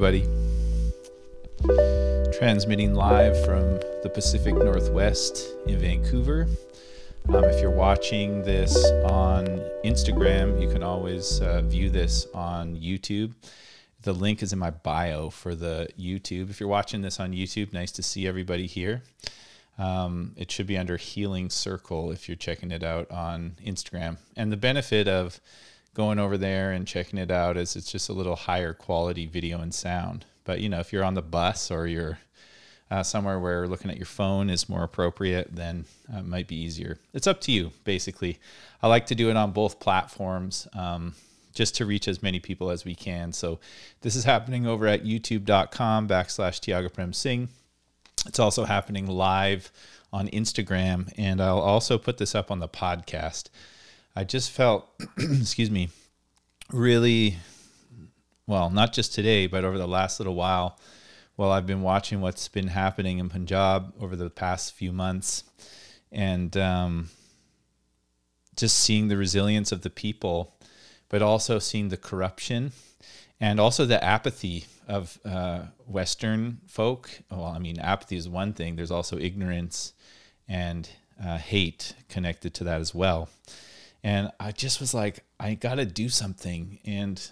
everybody. Transmitting live from the Pacific Northwest in Vancouver. Um, if you're watching this on Instagram, you can always uh, view this on YouTube. The link is in my bio for the YouTube. If you're watching this on YouTube, nice to see everybody here. Um, it should be under Healing Circle if you're checking it out on Instagram. And the benefit of going over there and checking it out is it's just a little higher quality video and sound. But you know, if you're on the bus or you're uh, somewhere where looking at your phone is more appropriate, then uh, it might be easier. It's up to you, basically. I like to do it on both platforms. Um, just to reach as many people as we can. So this is happening over at youtube.com backslash Tiago Prem Singh. It's also happening live on Instagram, and I'll also put this up on the podcast. I just felt, excuse me, really well, not just today, but over the last little while, while I've been watching what's been happening in Punjab over the past few months, and um, just seeing the resilience of the people, but also seeing the corruption and also the apathy of uh, Western folk. Well, I mean, apathy is one thing. There's also ignorance and uh, hate connected to that as well. And I just was like, I got to do something. And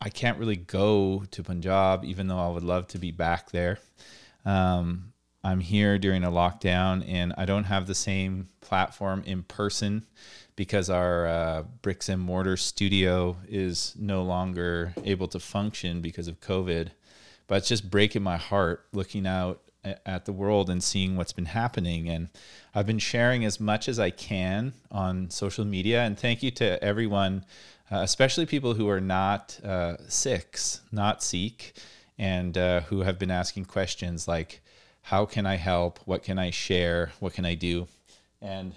I can't really go to Punjab, even though I would love to be back there. Um, I'm here during a lockdown and I don't have the same platform in person because our uh, bricks and mortar studio is no longer able to function because of COVID. But it's just breaking my heart looking out at the world and seeing what's been happening. And I've been sharing as much as I can on social media. And thank you to everyone, uh, especially people who are not uh, Sikhs, not Sikh, and uh, who have been asking questions like, how can I help? What can I share? What can I do? And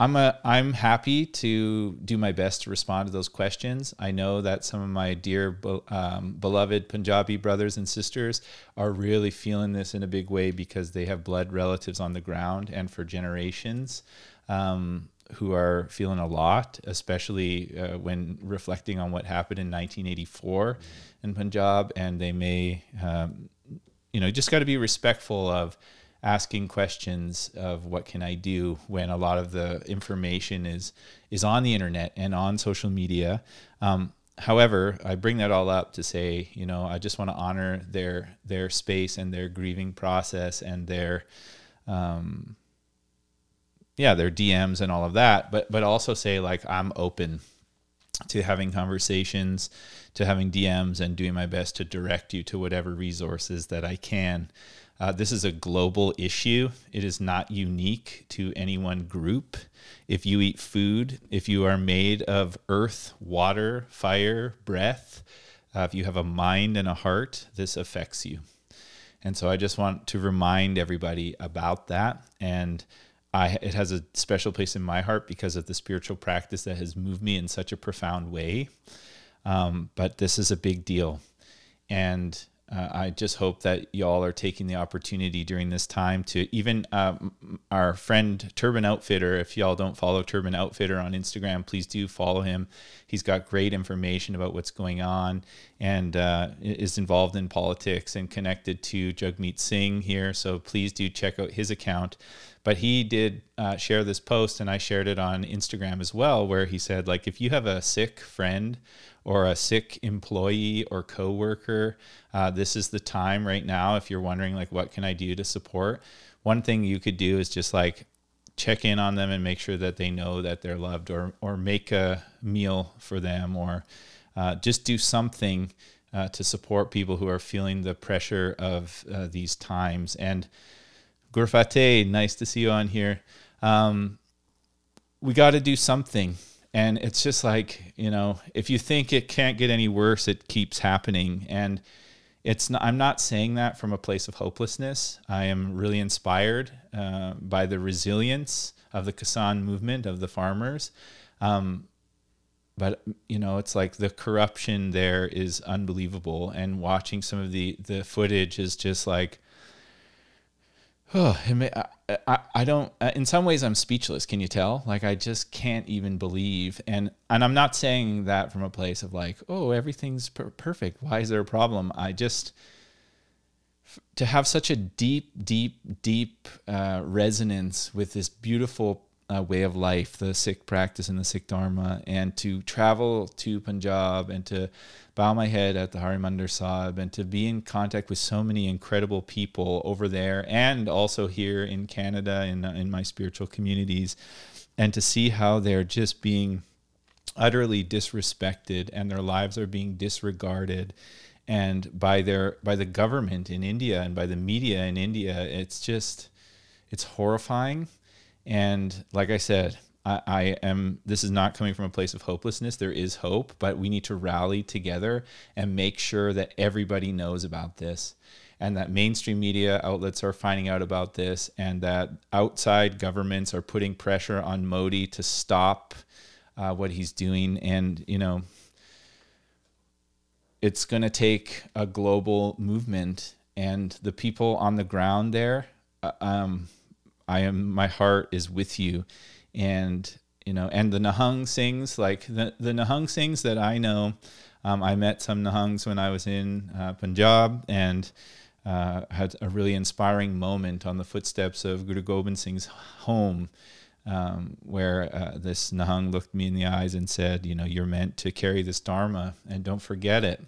I'm a I'm happy to do my best to respond to those questions. I know that some of my dear um, beloved Punjabi brothers and sisters are really feeling this in a big way because they have blood relatives on the ground and for generations um, who are feeling a lot, especially uh, when reflecting on what happened in 1984 mm-hmm. in Punjab, and they may um, you know just got to be respectful of asking questions of what can I do when a lot of the information is is on the internet and on social media. Um, however, I bring that all up to say, you know, I just want to honor their their space and their grieving process and their um, yeah, their DMs and all of that, but but also say like I'm open to having conversations, to having DMs and doing my best to direct you to whatever resources that I can. Uh, this is a global issue. It is not unique to any one group. If you eat food, if you are made of earth, water, fire, breath, uh, if you have a mind and a heart, this affects you. And so I just want to remind everybody about that. And I, it has a special place in my heart because of the spiritual practice that has moved me in such a profound way. Um, but this is a big deal. And uh, I just hope that y'all are taking the opportunity during this time to even um, our friend Turban Outfitter. If y'all don't follow Turban Outfitter on Instagram, please do follow him. He's got great information about what's going on and uh, is involved in politics and connected to Jagmeet Singh here. So please do check out his account. But he did uh, share this post, and I shared it on Instagram as well, where he said, like, if you have a sick friend or a sick employee or coworker, uh, this is the time right now. If you're wondering like what can I do to support, one thing you could do is just like check in on them and make sure that they know that they're loved, or or make a meal for them, or uh, just do something uh, to support people who are feeling the pressure of uh, these times. And Gurfate, nice to see you on here. Um, we got to do something and it's just like you know if you think it can't get any worse it keeps happening. And it's not, i'm not saying that from a place of hopelessness. I am really inspired uh, by the resilience of the Kisan movement of the farmers. Um, but you know it's like the corruption there is unbelievable. And watching some of the the footage is just like oh may, I, I don't uh, in some ways i'm speechless can you tell? Like i just can't even believe and and i'm not saying that from a place of like oh everything's per- perfect why is there a problem? I just to have such a deep deep deep uh, resonance with this beautiful uh, way of life, the Sikh practice and the Sikh Dharma, and to travel to Punjab and to bow my head at the Harimandir Sahib and to be in contact with so many incredible people over there and also here in Canada in, in my spiritual communities, and to see how they're just being utterly disrespected and their lives are being disregarded. And by their by the government in India and by the media in India it's just it's horrifying and like I said, I, I, am, this is not coming from a place of hopelessness. There is hope, but we need to rally together and make sure that everybody knows about this and that mainstream media outlets are finding out about this and that outside governments are putting pressure on Modi to stop uh, what he's doing. And, you know, it's going to take a global movement and the people on the ground there. Uh, um, I am my heart is with you, and you know, and the Nihang Singhs, like the the Nihang Singhs that I know. Um, I met some Nihangs when I was in uh, Punjab and uh, had a really inspiring moment on the footsteps of Guru Gobind Singh's home. Um, where uh, this Nihang looked me in the eyes and said, You know, you're meant to carry this Dharma and don't forget it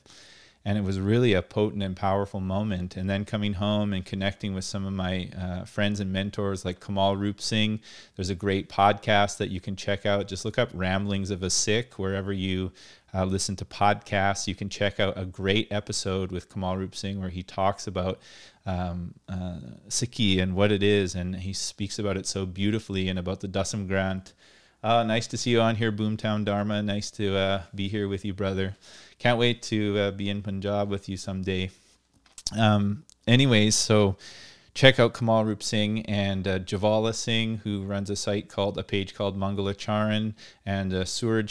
and it was really a potent and powerful moment. And then coming home and connecting with some of my uh, friends and mentors like Kamal Roop Singh. There's a great podcast that you can check out. Just look up Ramblings of a Sikh wherever you uh, listen to podcasts. You can check out a great episode with Kamal Roop Singh where he talks about um, uh, Sikhi and what it is, and he speaks about it so beautifully and about the Dasam Granth. Uh, nice to see you on here, Boomtown Dharma. Nice to uh, be here with you, brother can't wait to uh, be in Punjab with you someday. Um, anyways, so check out Kamal Rup Singh and uh, Jvala Singh, who runs a site called a page called Mangalacharan and a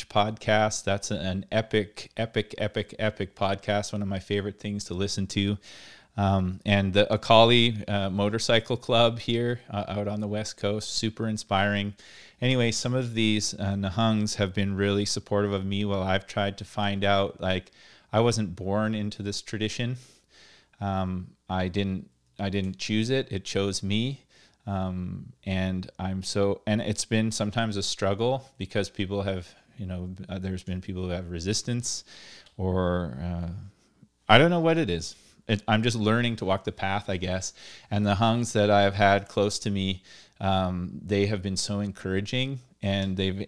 podcast. That's an epic, epic, epic, epic podcast. One of my favorite things to listen to. Um, and the Akali uh, Motorcycle Club here uh, out on the West Coast, super inspiring anyway, some of these uh, Nihangs have been really supportive of me while I've tried to find out. Like, I wasn't born into this tradition. Um, I didn't. I didn't choose it. It chose me. Um, and I'm so. And it's been sometimes a struggle because people have. You know, uh, there's been people who have resistance, or uh, I don't know what it is. It, I'm just learning to walk the path, I guess. And the hungs that I've had close to me um, they have been so encouraging and they've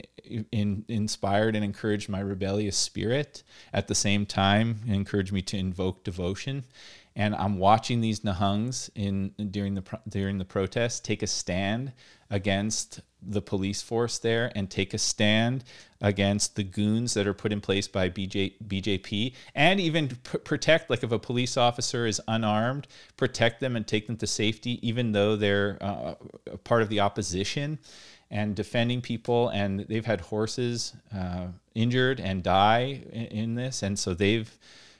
in, inspired and encouraged my rebellious spirit at the same time encouraged me to invoke devotion and I'm watching these Nihangs in during the during the protest take a stand against the police force there and take a stand against the goons that are put in place by BJ, BJP and even p- protect like if a police officer is unarmed protect them and take them to safety even though they're uh, part of the opposition and defending people. And they've had horses uh, injured and die in, in this. And so they've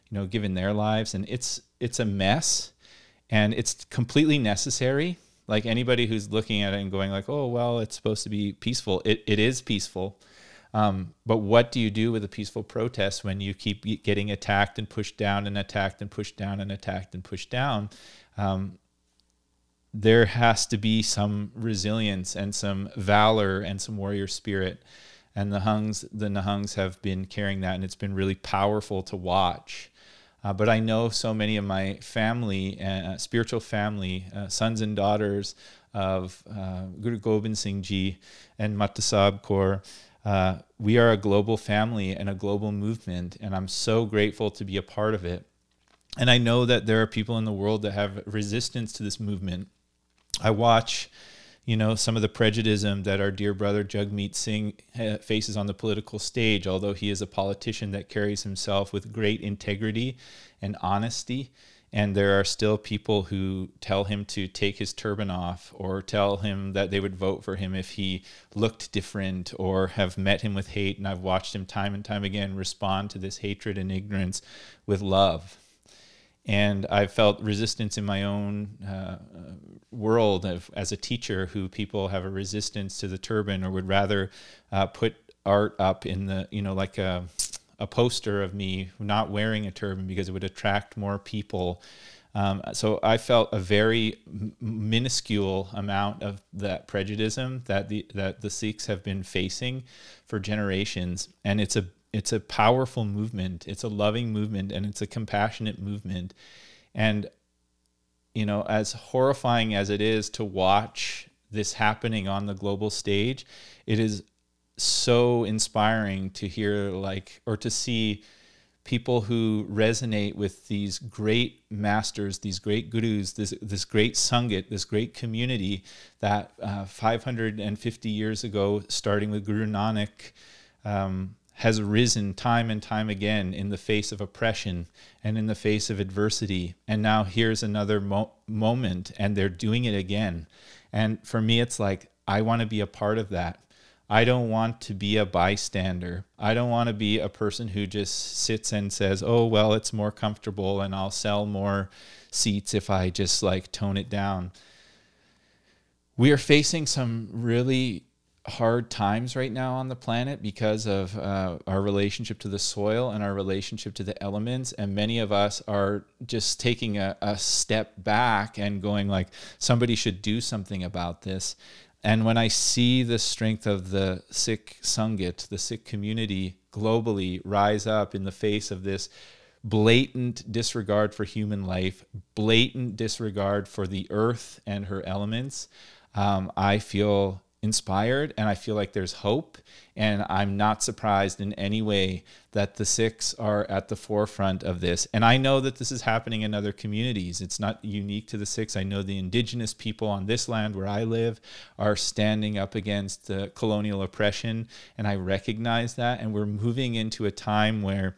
you know given their lives. And it's it's a mess. And it's completely necessary like anybody who's looking at it and going like, oh well, it's supposed to be peaceful. It it is peaceful. Um, but what do you do with a peaceful protest when you keep getting attacked and pushed down and attacked and pushed down and attacked and pushed down? Um, there has to be some resilience and some valor and some warrior spirit. And the Hungs, the Nihangs have been carrying that, and it's been really powerful to watch. Uh, but I know so many of my family, uh, spiritual family, uh, sons and daughters of uh, Guru Gobind Singh Ji and Mata Sahib Kaur. Uh, we are a global family and a global movement, and I'm so grateful to be a part of it. And I know that there are people in the world that have resistance to this movement. I watch you know, some of the prejudice that our dear brother Jagmeet Singh uh, faces on the political stage, although he is a politician that carries himself with great integrity and honesty. And there are still people who tell him to take his turban off or tell him that they would vote for him if he looked different or have met him with hate. And I've watched him time and time again respond to this hatred and ignorance with love And I felt resistance in my own uh, world of, as a teacher who people have a resistance to the turban or would rather uh, put art up in the, you know, like a, a poster of me not wearing a turban because it would attract more people. Um, so I felt a very minuscule amount of that prejudice that the that the Sikhs have been facing for generations, and it's a it's a powerful movement. It's a loving movement, and it's a compassionate movement. And you know, as horrifying as it is to watch this happening on the global stage, it is so inspiring to hear like or to see people who resonate with these great masters, these great gurus, this this great sangat, this great community that uh, 550 years ago, starting with Guru Nanak, um, has risen time and time again in the face of oppression and in the face of adversity. And now here's another mo- moment, and they're doing it again. And for me, it's like, I want to be a part of that. I don't want to be a bystander. I don't want to be a person who just sits and says, oh, well, it's more comfortable and I'll sell more seats if I just like tone it down. We are facing some really hard times right now on the planet because of uh, our relationship to the soil and our relationship to the elements. And many of us are just taking a, a step back and going like somebody should do something about this. And when i see the strength of the sikh sangat the sikh community globally rise up in the face of this blatant disregard for human life blatant disregard for the earth and her elements um, i feel inspired and I feel like there's hope. And I'm not surprised in any way that the Sikhs are at the forefront of this. And I know that this is happening in other communities. It's not unique to the Sikhs. I know the indigenous people on this land where I live are standing up against the colonial oppression. And I recognize that. And we're moving into a time where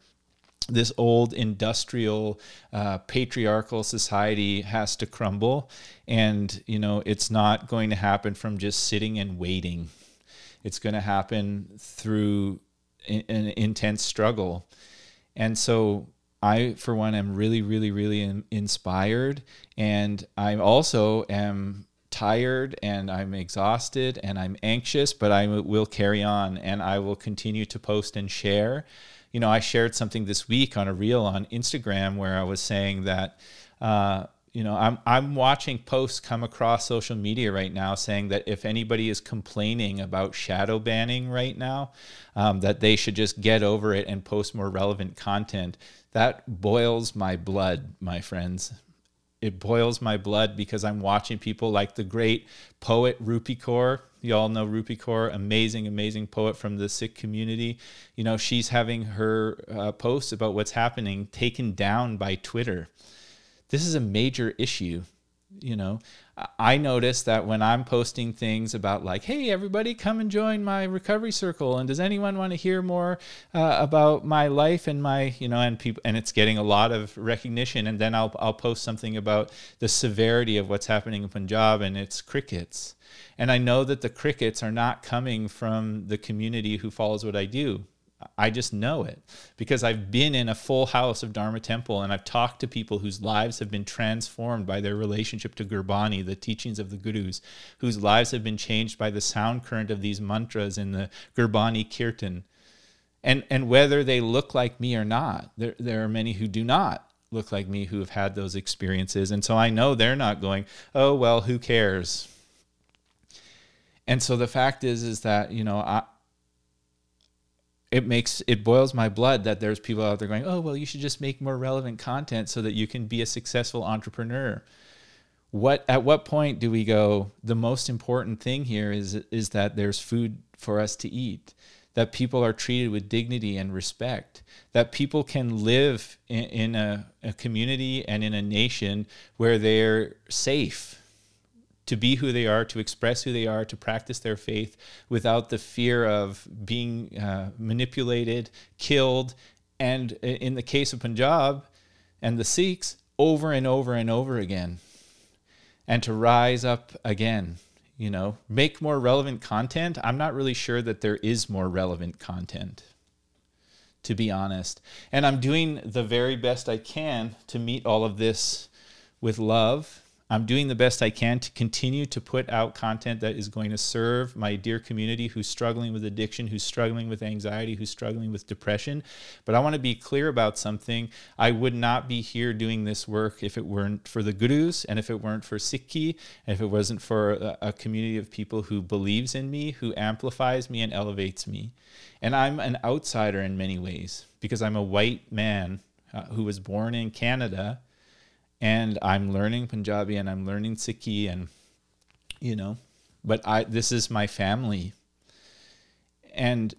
this old industrial uh, patriarchal society has to crumble. And you know it's not going to happen from just sitting and waiting. It's going to happen through an intense struggle. And so i for one am really really really inspired. And i also am tired and i'm exhausted and i'm anxious but i will carry on and i will continue to post and share you know, I shared something this week on a reel on Instagram where I was saying that, uh, you know, I'm I'm watching posts come across social media right now saying that if anybody is complaining about shadow banning right now, um, that they should just get over it and post more relevant content. That boils my blood, my friends it boils my blood because I'm watching people like the great poet Rupi Kaur. You all know Rupi Kaur, amazing, amazing poet from the Sikh community. You know, she's having her uh, posts about what's happening taken down by Twitter. This is a major issue you know i notice that when i'm posting things about like hey everybody come and join my recovery circle and does anyone want to hear more uh, about my life and my you know and people and it's getting a lot of recognition and then i'll i'll post something about the severity of what's happening in punjab and it's crickets. And i know that the crickets are not coming from the community who follows what i do I just know it because I've been in a full house of Dharma Temple and I've talked to people whose lives have been transformed by their relationship to Gurbani, the teachings of the Gurus, whose lives have been changed by the sound current of these mantras in the Gurbani Kirtan. And, and whether they look like me or not, there, there are many who do not look like me who have had those experiences. And so I know they're not going, oh, well, who cares? And so the fact is, is that, you know, I, it makes it boils my blood that there's people out there going, "Oh, well, you should just make more relevant content so that you can be a successful entrepreneur." What at what point do we go, the most important thing here is is that there's food for us to eat, that people are treated with dignity and respect, that people can live in, in a, a community and in a nation where they're safe to be who they are, to express who they are, to practice their faith without the fear of being uh, manipulated, killed, and in the case of Punjab and the Sikhs, over and over and over again, and to rise up again. You know, make more relevant content. I'm not really sure that there is more relevant content. to be honest. And I'm doing the very best I can to meet all of this with love I'm doing the best I can to continue to put out content that is going to serve my dear community who's struggling with addiction, who's struggling with anxiety, who's struggling with depression. But I want to be clear about something. I would not be here doing this work if it weren't for the gurus and if it weren't for Sikhi, and if it wasn't for a, a community of people who believes in me, who amplifies me and elevates me. And I'm an outsider in many ways because I'm a white man uh, who was born in Canada and I'm learning Punjabi and I'm learning Sikhi and you know, but I this is my family. And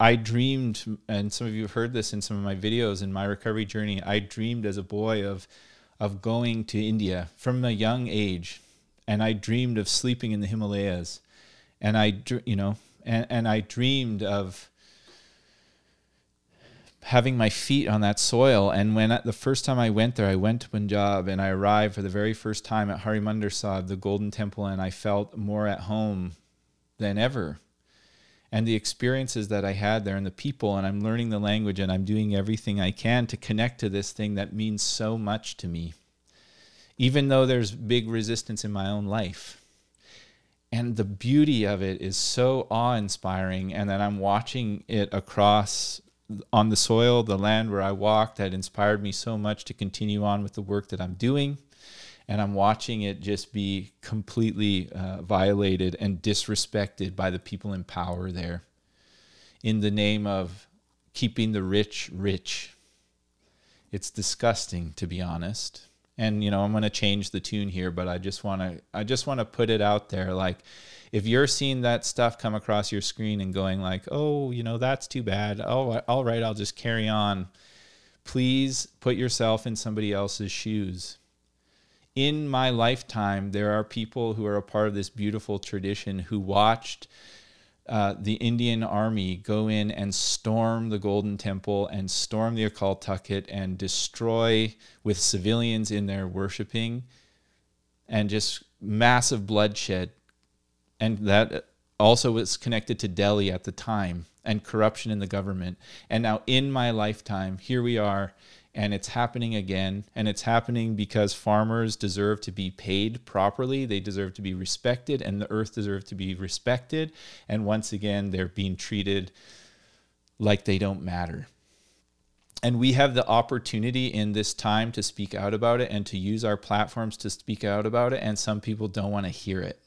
I dreamed, and some of you have heard this in some of my videos in my recovery journey. I dreamed as a boy of of going to India from a young age, and I dreamed of sleeping in the Himalayas, and I, you know, and, and I dreamed of having my feet on that soil. And when the first time I went there, I went to Punjab and I arrived for the very first time at Harmandir Sahib, the Golden Temple, and I felt more at home than ever. And the experiences that I had there and the people, and I'm learning the language and I'm doing everything I can to connect to this thing that means so much to me, even though there's big resistance in my own life. And the beauty of it is so awe inspiring, and that I'm watching it across on the soil, the land where I walked, that inspired me so much to continue on with the work that I'm doing. And I'm watching it just be completely uh, violated and disrespected by the people in power there in the name of keeping the rich rich. It's disgusting, to be honest. And, you know, I'm going to change the tune here, but I just want to, I just want to put it out there. Like, if you're seeing that stuff come across your screen and going like, "Oh, you know, that's too bad. Oh, all right, I'll just carry on." Please put yourself in somebody else's shoes. In my lifetime, there are people who are a part of this beautiful tradition who watched uh, the Indian army go in and storm the Golden Temple and storm the Akal and destroy with civilians in there worshiping and just massive bloodshed and that also was connected to Delhi at the time and corruption in the government. And now, in my lifetime, here we are, and it's happening again. And it's happening because farmers deserve to be paid properly, they deserve to be respected, and the earth deserves to be respected. And once again, they're being treated like they don't matter. And we have the opportunity in this time to speak out about it and to use our platforms to speak out about it. And some people don't want to hear it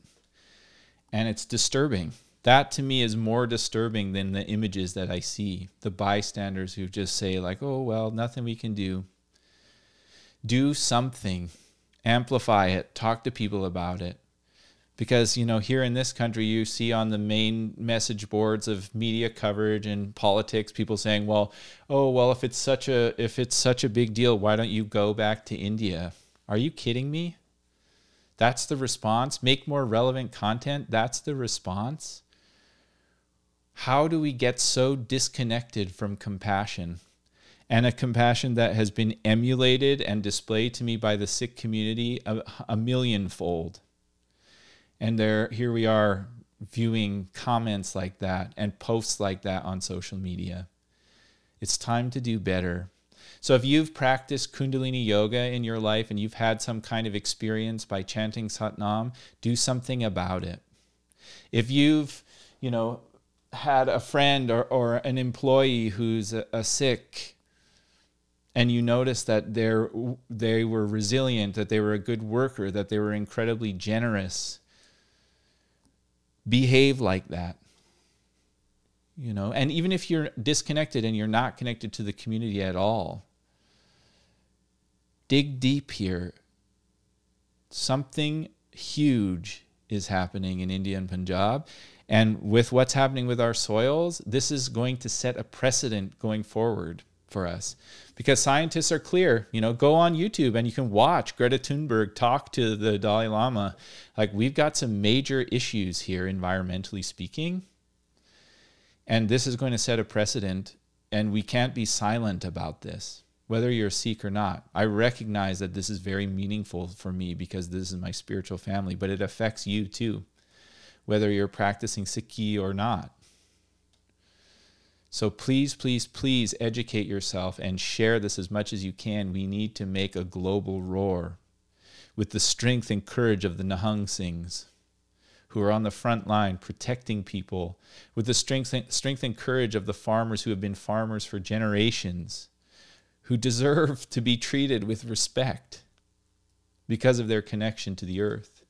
and it's disturbing. That to me is more disturbing than the images that I see. The bystanders who just say, like, oh, well, nothing we can do. Do something, amplify it, talk to people about it. Because, you know, here in this country, you see on the main message boards of media coverage and politics, people saying, well, oh, well, if it's such a if it's such a big deal, why don't you go back to India? Are you kidding me? That's the response. Make more relevant content. That's the response. How do we get so disconnected from compassion? And a compassion that has been emulated and displayed to me by the Sikh community a, a millionfold. And there, here we are viewing comments like that and posts like that on social media. It's time to do better. So if you've practiced Kundalini yoga in your life and you've had some kind of experience by chanting Satnam, do something about it. If you've, you know, had a friend or, or an employee who's a, a Sikh and you notice that they're, they were resilient, that they were a good worker, that they were incredibly generous, behave like that you know and even if you're disconnected and you're not connected to the community at all dig deep here. Something huge is happening in India and Punjab. And with what's happening with our soils, this is going to set a precedent going forward for us. Because scientists are clear, you know, go on YouTube and you can watch Greta Thunberg talk to the Dalai Lama. Like, we've got some major issues here, environmentally speaking. And this is going to set a precedent, and we can't be silent about this whether you're a Sikh or not. I recognize that this is very meaningful for me because this is my spiritual family, but it affects you too, whether you're practicing Sikhi or not. So please, please, please educate yourself and share this as much as you can. We need to make a global roar with the strength and courage of the Nihang Singhs who are on the front line protecting people, with the strength strength and courage of the farmers who have been farmers for generations, who deserve to be treated with respect because of their connection to the earth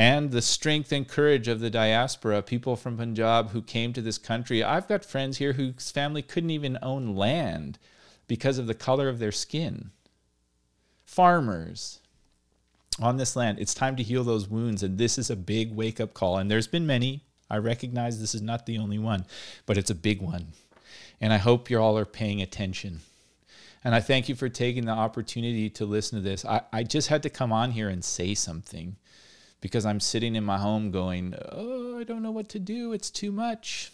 and the strength and courage of the diaspora, people from Punjab who came to this country. I've got friends here whose family couldn't even own land because of the color of their skin. Farmers on this land. It's time to heal those wounds, and this is a big wake up call. And there's been many. I recognize this is not the only one, but it's a big one. And I hope you all are paying attention. And I thank you for taking the opportunity to listen to this. I, I just had to come on here and say something because I'm sitting in my home going, oh, I don't know what to do. It's too much.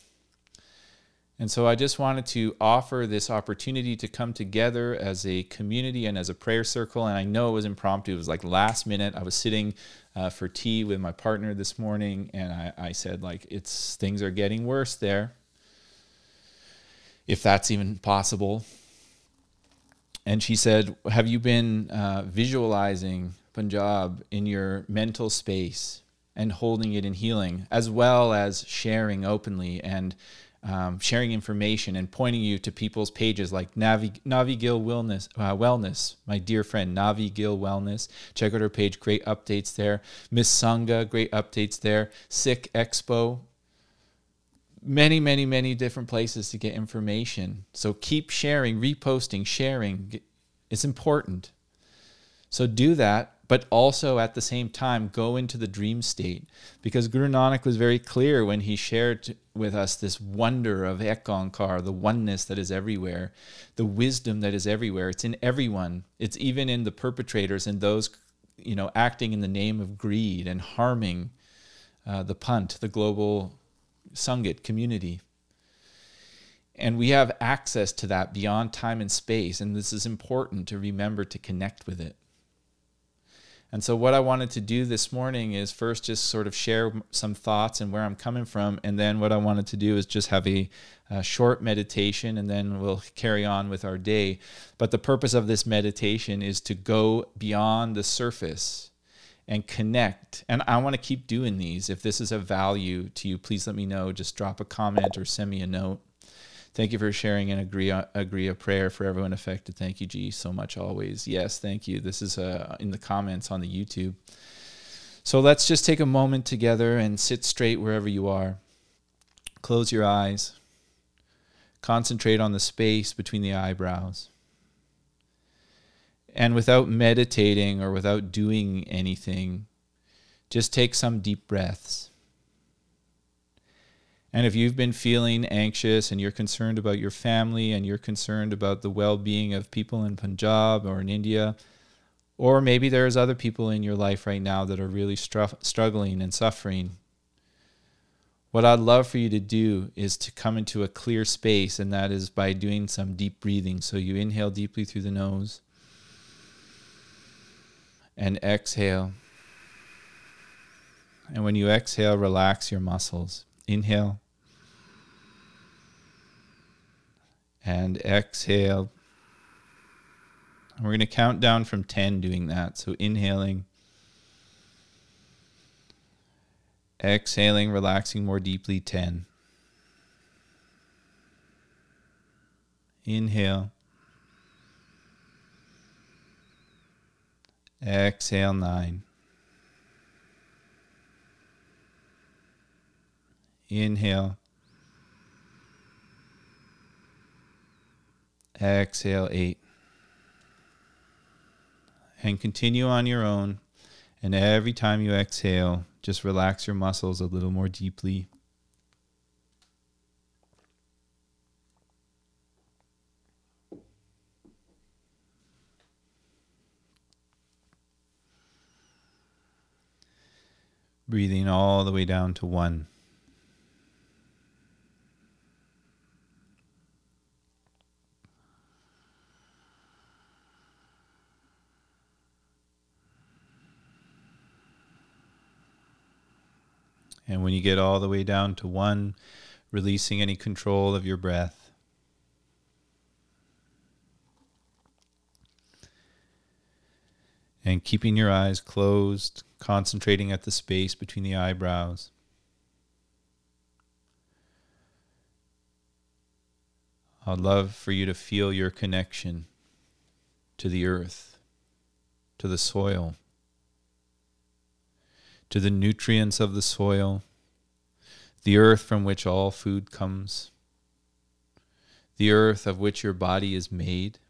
And so I just wanted to offer this opportunity to come together as a community and as a prayer circle. And I know it was impromptu. It was like last minute. I was sitting uh, for tea with my partner this morning, and I, I said, like, it's things are getting worse there, if that's even possible. And she said, Have you been uh, visualizing Punjab in your mental space and holding it in healing, as well as sharing openly and um, sharing information and pointing you to people's pages like Navi, Navi Gill Wellness, uh, Wellness, my dear friend Navi Gill Wellness. Check out her page, great updates there. Miss Sangha, great updates there. Sikh Expo, many, many, many different places to get information. So keep sharing, reposting, sharing. It's important. So do that but also at the same time go into the dream state because Guru Nanak was very clear when he shared with us this wonder of Ekankar, the oneness that is everywhere, the wisdom that is everywhere. It's in everyone. It's even in the perpetrators and those you know acting in the name of greed and harming uh, the punt, the global Sangat community. And we have access to that beyond time and space, and this is important to remember to connect with it. And so, what I wanted to do this morning is first just sort of share some thoughts and where I'm coming from. And then, what I wanted to do is just have a, a, short meditation, and then we'll carry on with our day. But the purpose of this meditation is to go beyond the surface and connect. And I want to keep doing these. If this is of value to you, please let me know. Just drop a comment or send me a note. Thank you for sharing and agree agree a prayer for everyone affected. Thank you, G, so much always. Yes, thank you. This is uh, in the comments on the YouTube. So let's just take a moment together and sit straight wherever you are. Close your eyes. Concentrate on the space between the eyebrows. And without meditating or without doing anything, just take some deep breaths. And if you've been feeling anxious and you're concerned about your family and you're concerned about the well being of people in Punjab or in India, or maybe there's other people in your life right now that are really stru- struggling and suffering, what I'd love for you to do is to come into a clear space, and that is by doing some deep breathing. So you inhale deeply through the nose and exhale. And when you exhale, relax your muscles. Inhale. and exhale. We're going to count down from 10 doing that. So inhaling, exhaling, relaxing more deeply 10. Inhale. Exhale 9. Inhale. Exhale, eight. And continue on your own. And every time you exhale, just relax your muscles a little more deeply. Breathing all the way down to one. And when you get all the way down to one, releasing any control of your breath. And keeping your eyes closed, concentrating at the space between the eyebrows. I'd love for you to feel your connection to the earth, to the soil, to the nutrients of the soil, the earth from which all food comes, the earth of which your body is made.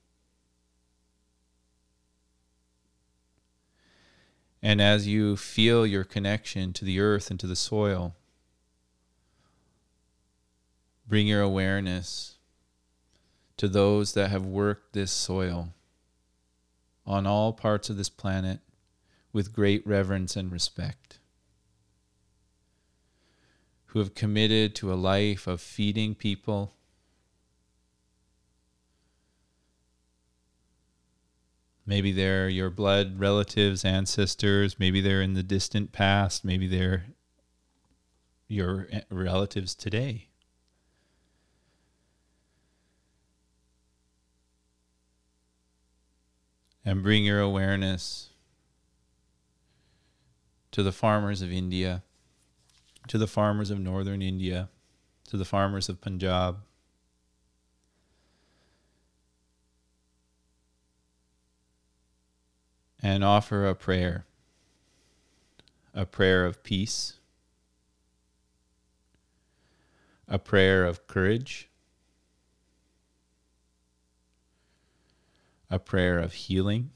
And as you feel your connection to the earth and to the soil, bring your awareness to those that have worked this soil on all parts of this planet with great reverence and respect, who have committed to a life of feeding people. Maybe they're your blood relatives, ancestors. Maybe they're in the distant past. Maybe they're your eh, relatives today. and bring your awareness to the farmers of India, to the farmers of northern India, to the farmers of Punjab. And offer a prayer, a prayer of peace, a prayer of courage a prayer of healing.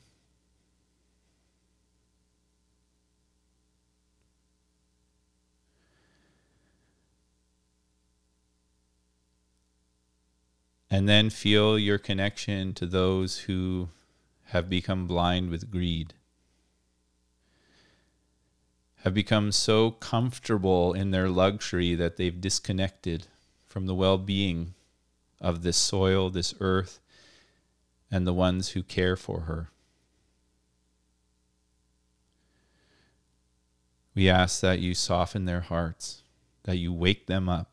And then feel your connection to those who have become blind with greed, have become so comfortable in their luxury that they've disconnected from the well being of this soil, this earth, and the ones who care for her. We ask that you soften their hearts, that you wake them up.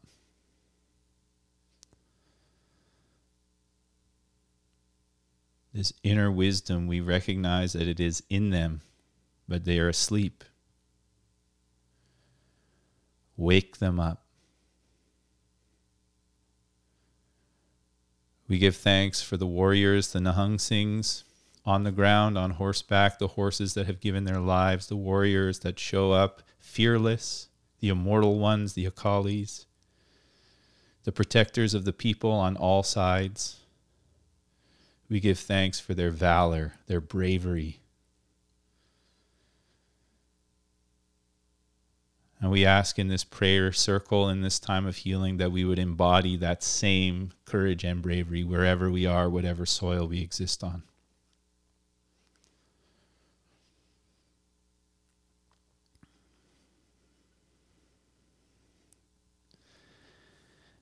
This inner wisdom, we recognize that it is in them, but they are asleep. Wake them up. We give thanks for the warriors, the Nihang Singhs, on the ground, on horseback, the horses that have given their lives, the warriors that show up fearless, the immortal ones, the Akalis, the protectors of the people on all sides. We give thanks for their valor, their bravery, And we ask in this prayer circle, in this time of healing, that we would embody that same courage and bravery wherever we are, whatever soil we exist on.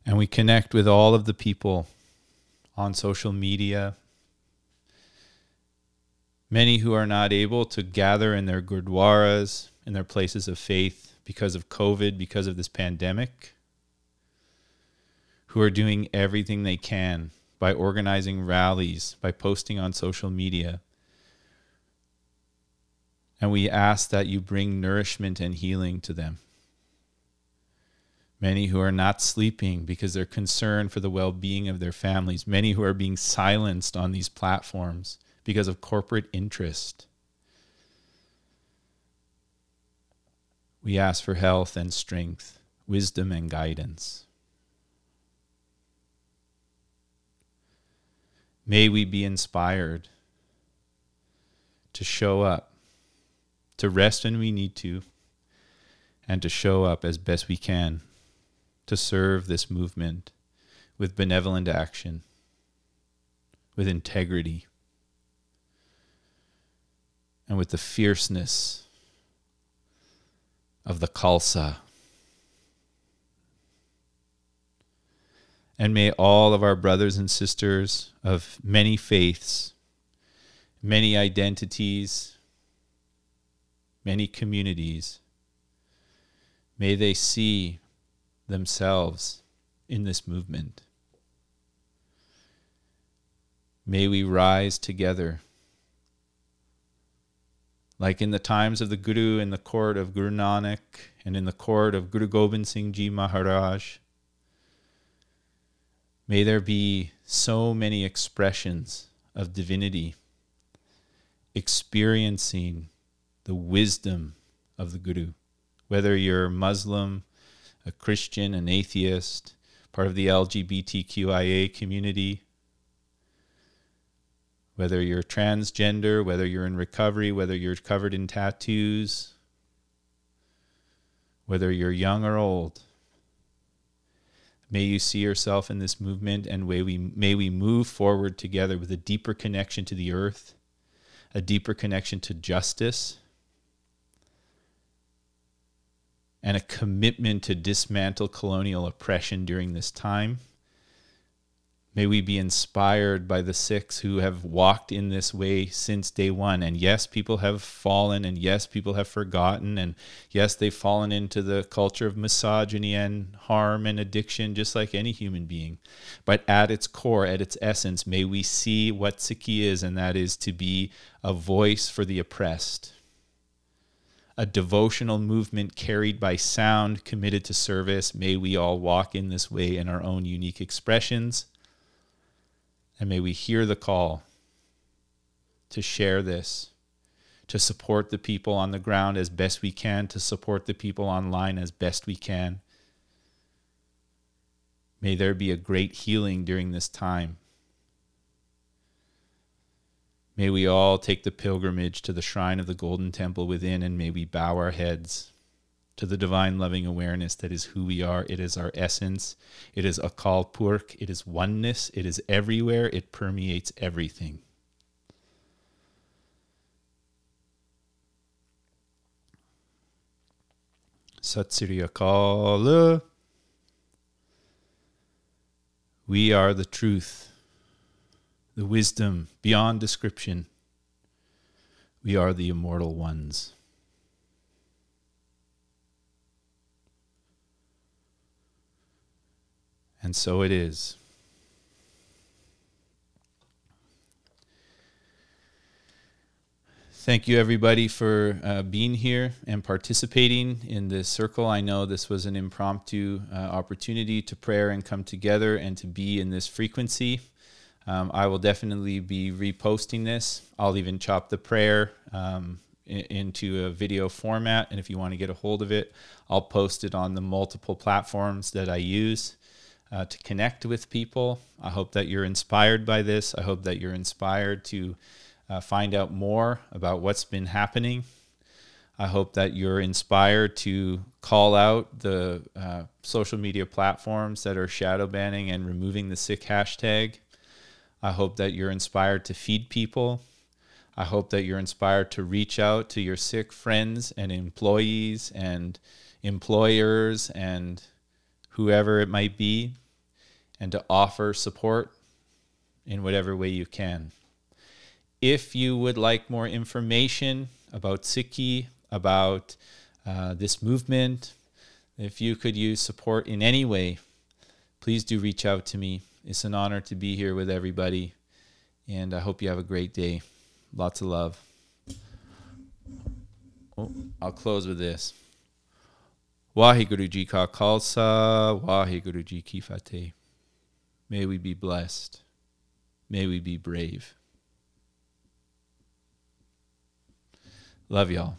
And we connect with all of the people on social media, many who are not able to gather in their gurdwaras, in their places of faith because of COVID, because of this pandemic, who are doing everything they can by organizing rallies, by posting on social media. And we ask that you bring nourishment and healing to them. Many who are not sleeping because they're concerned for the well being of their families. Many who are being silenced on these platforms because of corporate interest. We ask for health and strength, wisdom and guidance. May we be inspired to show up, to rest when we need to, and to show up as best we can to serve this movement with benevolent action, with integrity, and with the fierceness of the Khalsa. And may all of our brothers and sisters of many faiths, many identities, many communities, may they see themselves in this movement. May we rise together. Like in the times of the Guru in the court of Guru Nanak and in the court of Guru Gobind Singh Ji Maharaj, may there be so many expressions of divinity experiencing the wisdom of the Guru. Whether you're Muslim, a Christian, an atheist, part of the LGBTQIA community, whether you're transgender, whether you're in recovery, whether you're covered in tattoos, whether you're young or old. May you see yourself in this movement and may we, may we move forward together with a deeper connection to the earth, a deeper connection to justice, and a commitment to dismantle colonial oppression during this time. May we be inspired by the Sikhs who have walked in this way since day one. And yes, people have fallen, and yes, people have forgotten, and yes, they've fallen into the culture of misogyny and harm and addiction, just like any human being. But at its core, at its essence, may we see what Sikhi is, and that is to be a voice for the oppressed, a devotional movement carried by sound, committed to service. May we all walk in this way in our own unique expressions and may we hear the call to share this, to support the people on the ground as best we can, to support the people online as best we can. May there be a great healing during this time. May we all take the pilgrimage to the shrine of the Golden Temple within, and may we bow our heads to the divine loving awareness that is who we are. It is our essence. It is Akal Purkh. It is oneness. It is everywhere. It permeates everything. Sat Sri Akal. We are the truth, the wisdom beyond description. We are the immortal ones. And so it is. Thank you, everybody, for uh, being here and participating in this circle. I know this was an impromptu uh, opportunity to prayer and come together and to be in this frequency. Um, I will definitely be reposting this. I'll even chop the prayer um, into a video format. And if you want to get a hold of it, I'll post it on the multiple platforms that I use uh, to connect with people. I hope that you're inspired by this. I hope that you're inspired to uh, find out more about what's been happening. I hope that you're inspired to call out the uh, social media platforms that are shadow banning and removing the Sikh hashtag. I hope that you're inspired to feed people. I hope that you're inspired to reach out to your Sikh friends and employees and employers and whoever it might be, and to offer support in whatever way you can. If you would like more information about Sikhi, about uh, this movement, if you could use support in any way, please do reach out to me. It's an honor to be here with everybody, and I hope you have a great day. Lots of love. Oh, I'll close with this. Waheguru Ji Ka Khalsa, Waheguru Ji Ki Fateh. May we be blessed. May we be brave. Love y'all.